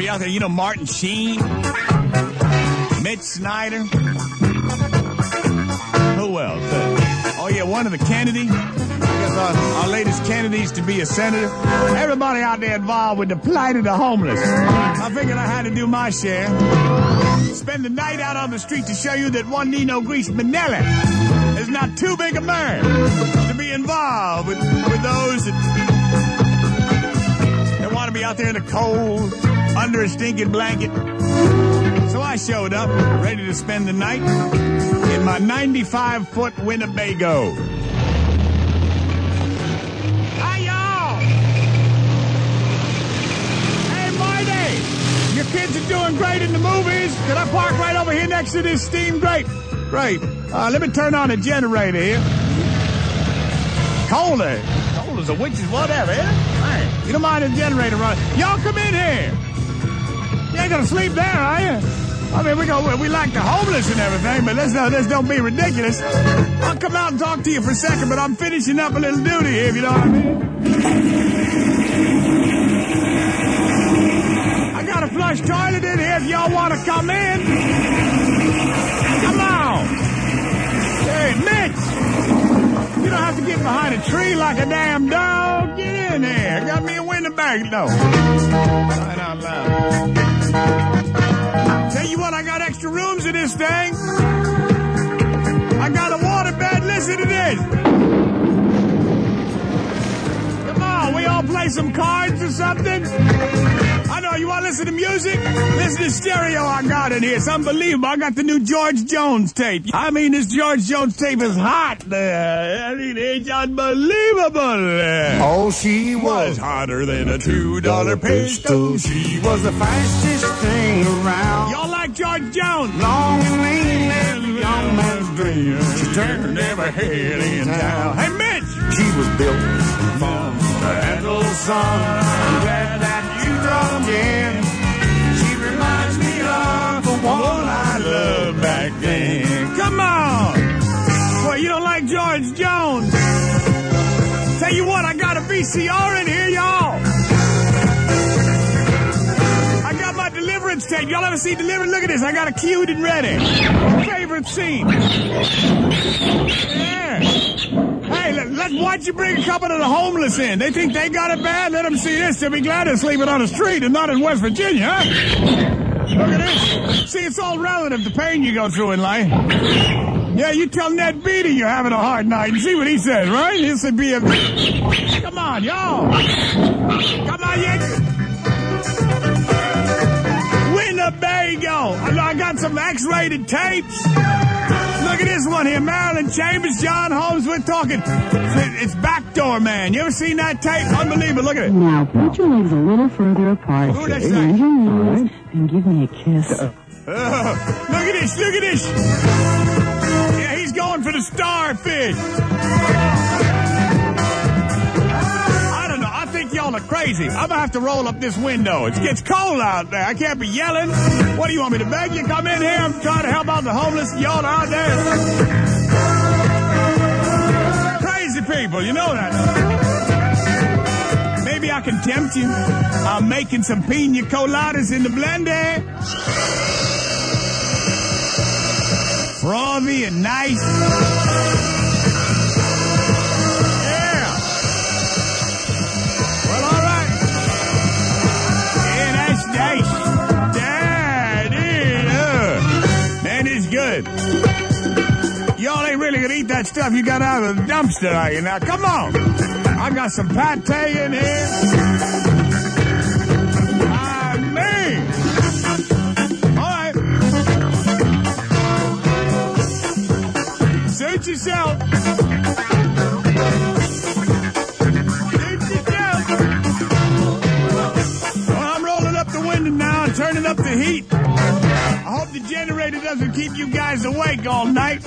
be out there. You know, Martin Sheen, Mitch Snyder. Who else? Uh, oh, yeah, one of the Kennedy. Our, our latest candidates to be a senator. Everybody out there involved with the plight of the homeless. I figured I had to do my share. Spend the night out on the street to show you that one Nino Grease Manelli is not too big a man to be involved with, with those that, out there in the cold, under a stinking blanket. So I showed up, ready to spend the night in my 95 foot Winnebago. Hi, y'all! Hey, Marty! Your kids are doing great in the movies. Can I park right over here next to this steam grate? Great. Uh, let me turn on the generator here. Colder. As a witch's whatever, yeah? You don't mind the generator running. Y'all come in here. You ain't gonna sleep there, are you? I mean, we go, we like the homeless and everything, but let's, not, let's don't be ridiculous. I'll come out and talk to you for a second, but I'm finishing up a little duty here, if you know what I mean. I got a flush toilet in here if y'all want to come in. Like a damn dog. Get in there. Got me a Winnebago, though. Right out loud. Tell you what, I got extra rooms in this thing. I got a water bed. Listen to this. Come on, we all play some cards or something. You want to listen to music. Listen to stereo I got in here. It's unbelievable. I got the new George Jones tape. I mean, this George Jones tape is hot. I mean, it's unbelievable. Oh, she was was hotter than a two dollar pistol. She was the fastest thing around. Y'all like George Jones? Long and lean the young man's dream. She turned every head in town. Hey, Mitch! She was built from the handle son. I'm glad that dropped in. She reminds me of the one I loved back then. Come on! Boy, you don't like George Jones. Tell you what, I got a VCR in here, y'all. I got my deliverance tape. Y'all ever see Deliverance? Look at this. I got it queued and ready. Favorite scene. Yeah. Let, why'd you bring a couple of the homeless in? They think they got it bad? Let them see this. They'll be glad they're sleeping on the street and not in West Virginia? Look at this. See, it's all relative, the pain you go through in life. Yeah, you tell Ned Beatty you're having a hard night and see what he says, right? He'll say, be a... Come on, y'all. Come on. Winnebago. I I got some X-rated tapes. Look at this one here. Marilyn Chambers, John Holmes. We're talking. It's Backdoor Man. You ever seen that tape? Unbelievable. Look at it. Now put your legs a little further apart Ooh, that's nice. your knees, and give me a kiss. Uh, look at this. Look at this. Yeah, he's going for the starfish. Think crazy. I'm gonna have to roll up this window. It gets cold out there. I can't be yelling. What do you want me to beg you? Come in here. I'm trying to help out the homeless. Y'all out there. Crazy people. You know that. Maybe I can tempt you. I'm making some pina coladas in the blender. Frothy and nice. That stuff you got out of the dumpster, are you? Now, come on. I got some pate in here. Ah, I mean. All right. Yourself. Suit yourself. Well, I'm rolling up the window now and turning up the heat. I hope the generator doesn't keep you guys awake all night.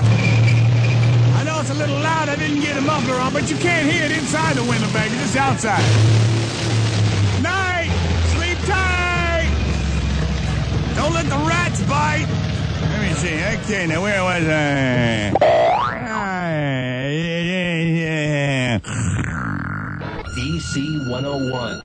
A little loud. I didn't get a muffler on, but you can't hear it inside the Winnebago. It's outside. Night. Sleep tight. Don't let the rats bite. Let me see. Okay, now where was I? Ah. DC 101.